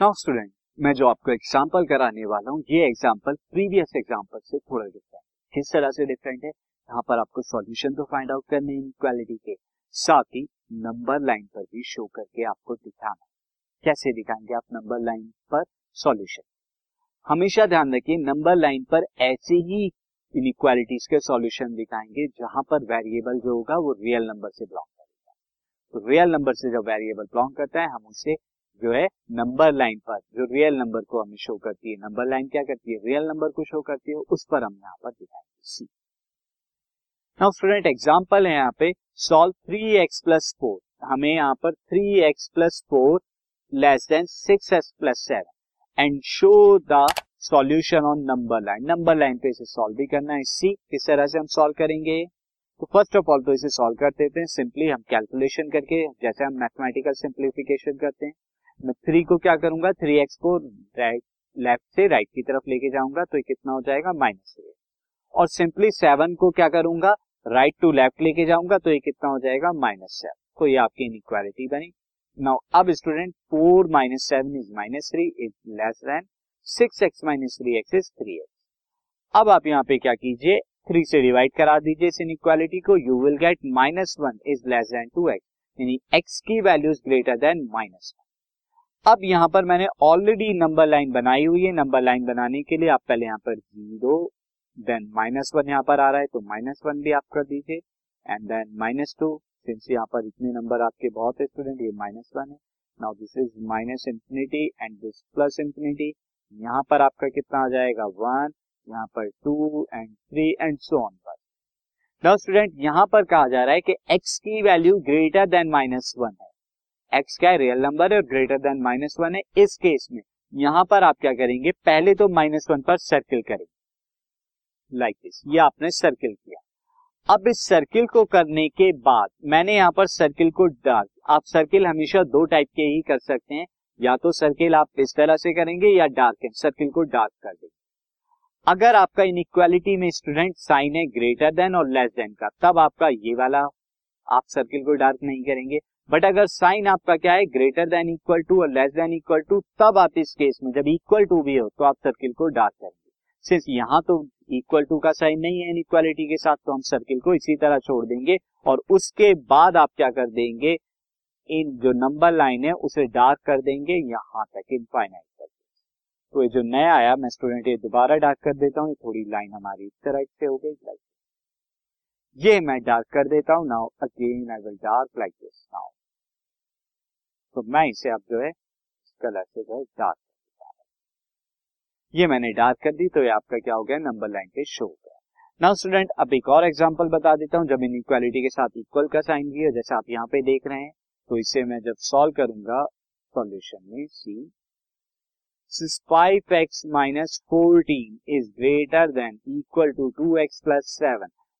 Now student मैं जो आपको एग्ज़ाम्पल कराने वाला हूँ, ये एग्ज़ाम्पल प्रीवियस एग्ज़ाम्पल से थोड़ा डिफरेंट किस तरह से डिफरेंट है? यहाँ पर आपको सॉल्यूशन तो फाइंड आउट करने इनक्वालिटी के, साथ ही नंबर लाइन पर भी शो करके आपको दिखाना कैसे दिखाएँगे आप नंबर लाइन पर सॉल्यूशन हमेशा ध्यान रखिए नंबर लाइन पर ऐसे ही इनक्वालिटीज के सॉल्यूशन दिखाएँगे, जहाँ पर वेरिएबल जो होगा वो रियल नंबर से बिलोंग करेगा। तो रियल नंबर से जब वेरिएबल बिलोंग करता है, हम उसे जो है नंबर लाइन पर, जो रियल नंबर को हमें शो करती है। नंबर लाइन क्या करती है? रियल नंबर को शो करती है, उस पर हम यहाँ पर दिखाएँगे सी नाउ स्टूडेंट एग्जांपल है यहाँ पे solve three x plus four हमें यहाँ पर three x plus four less than six x plus seven and show the solution on number line number line पे इसे सॉल्व भी करना है। सी किस तरह से हम सॉल्व करेंगे? तो फ़र्स्ट ऑफ़ ऑल तो इसे सॉल्व कर देते हैं। सिंपली हम कैलकुलेशन करके, जैसे हम मैथमेटिकल सिंप्लीफिकेशन करते हैं। मैं थ्री को क्या करूँगा? थ्री एक्स को राइट लेफ़्ट से राइट की तरफ़ लेके जाऊँगा तो कितना हो जाएगा? माइनस थ्री और सिंपली सेवन को क्या करूँगा? राइट टू लेफ़्ट लेके जाऊँगा तो ये कितना हो जाएगा? माइनस सेवन तो ये आपकी इनइक्वालिटी बनी। नाउ अब student four minus seven is minus three is less than six x minus three x is three x अब आप यहाँ पे क्या कीजिए? थ्री से डिवाइड करा दीजिए इस इनइक्वालिटी को। You will get minus one is less than two x यानी एक्स की value is greater than minus one अब यहाँ पर मैंने ऑलरेडी नंबर लाइन बनाई हुई है। नंबर लाइन बनाने के लिए आप पहले यहाँ पर ज़ीरो देन माइनस वन यहाँ पर आ रहा है तो माइनस वन भी आप कर दीजिए। And then minus two since यहाँ पर इतने नंबर आपके बहुत है स्टूडेंट ये माइनस वन है। Now this is minus infinity and this plus infinity यहाँ पर आपका कितना आ जाएगा? वन यहाँ पर two and three and so on पर। नाउ स्टूडेंट यहाँ पर कहा जा रहा है कि एक्स की value greater than minus one है। एक्स क्या है रियल नंबर है और ग्रेटर देन माइनस वन है इस केस में। यहाँ पर आप क्या करेंगे? पहले तो माइनस वन पर सर्किल करेंगे। लाइक like दिस ये आपने सर्किल किया। अब इस सर्किल को करने के बाद मैंने यहाँ पर सर्किल को डार्क आप सर्किल हमेशा दो टाइप के ही कर सकते हैं। या तो सर्किल आप इस तरह से करेंगे या डार्क है। सर्किल को डार्क कर देंगे। अगर आपका इनइक्वालिटी में स्टूडेंट साइन है ग्रेटर देन और लेस देन का, तब आपका ये वाला आप सर्किल को डार्क नहीं करेंगे। बट अगर साइन आपका क्या है? ग्रेटर देन इक्वल टू और लेस देन इक्वल टू तब आप इस केस में जब इक्वल टू भी हो तो आप सर्किल को डार्क करेंगे। सिंस यहाँ तो इक्वल टू का साइन नहीं है इनइक्वालिटी के साथ तो हम सर्किल को इसी तरह छोड़ देंगे। और उसके बाद आप क्या कर देंगे? इन जो नंबर लाइन है, उसे डार्क कर देंगे यहाँ तक इनफाइनाइट तक। तो ये जो नया आया, मैं स्टूडेंट ये दोबारा डार्क कर देता हूँ थोड़ी लाइन हमारी इस तरह से हो गई लाइक ये मैं डार्क कर देता हूँ now again I will dark like this now तो मैं इसे अब जो है कलर से जो है डार्क कर देता ये मैंने डार्क कर दी तो ये आपका क्या हो गया नंबर लाइन पे शो हो गया। नाउ स्टूडेंट अब एक और एग्जांपल बता देता हूँ, जब इन इक्वालिटी के साथ इक्वल का साइन भी है, जैसे आप यहाँ पे देख रहे हैं तो इसे मैं जब सॉल्व करूँगा सॉल्यूशन में see five x minus fourteen is greater than equal to two x plus seven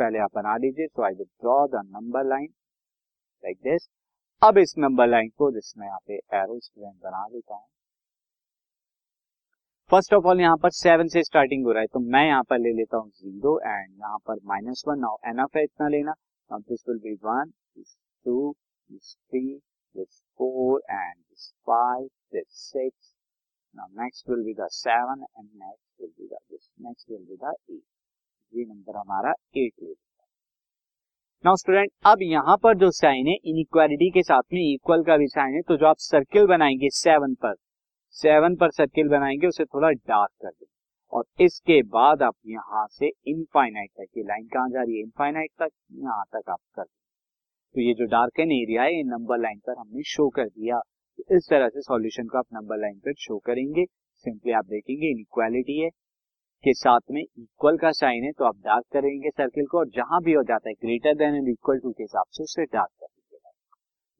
पहले आप बना लीजिए so I will draw the number line like this अब इस नंबर लाइन को जिसमें यहाँ पे एरो स्टूडेंट बना देता हूँ। फ़र्स्ट ऑफ़ ऑल यहाँ पर सेवन से स्टार्टिंग हो रहा है तो मैं यहाँ पर ले लेता हूँ ज़ीरो एंड यहाँ पर माइनस वन नाउ एनफ है इतना लेना। This will be one this two this three this four and this five this six now next will be the seven and next will be the this next will be the eight ये number हमारा eight ले now student अब यहाँ पर जो sign है inequality के साथ में इक्वल का भी साइन है तो जो आप सर्किल बनाएँगे सेवन पर सेवन पर सर्किल बनाएँगे, उसे थोड़ा डार्क कर देंगे और इसके बाद आप यहाँ से इनफाइनाइट तक, ये लाइन कहाँ जा रही है? इनफाइनाइट तक, यहाँ तक आप कर तो ये जो डार्क एन एरिया है, ये नंबर लाइन पर हमने शो कर दिया। तो इस तरह से सॉल्यूशन को आप नंबर लाइन पर शो करेंगे। सिंपली आप देखेंगे इनइक्वालिटी है। के साथ में इक्वल का साइन है तो आप डार्क करेंगे सर्किल को, और जहाँ भी हो जाता है greater than and equal to के हिसाब से उसे डार्क कर दीजिएगा।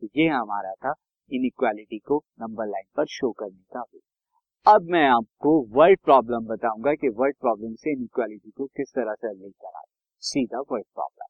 तो ये हमारा था इनइक्वालिटी को नंबर लाइन पर शो करने का वे अब मैं आपको वर्ड प्रॉब्लम बताऊँगा कि वर्ड प्रॉब्लम से इन को किस तरह से लेकर करा सीधा word problem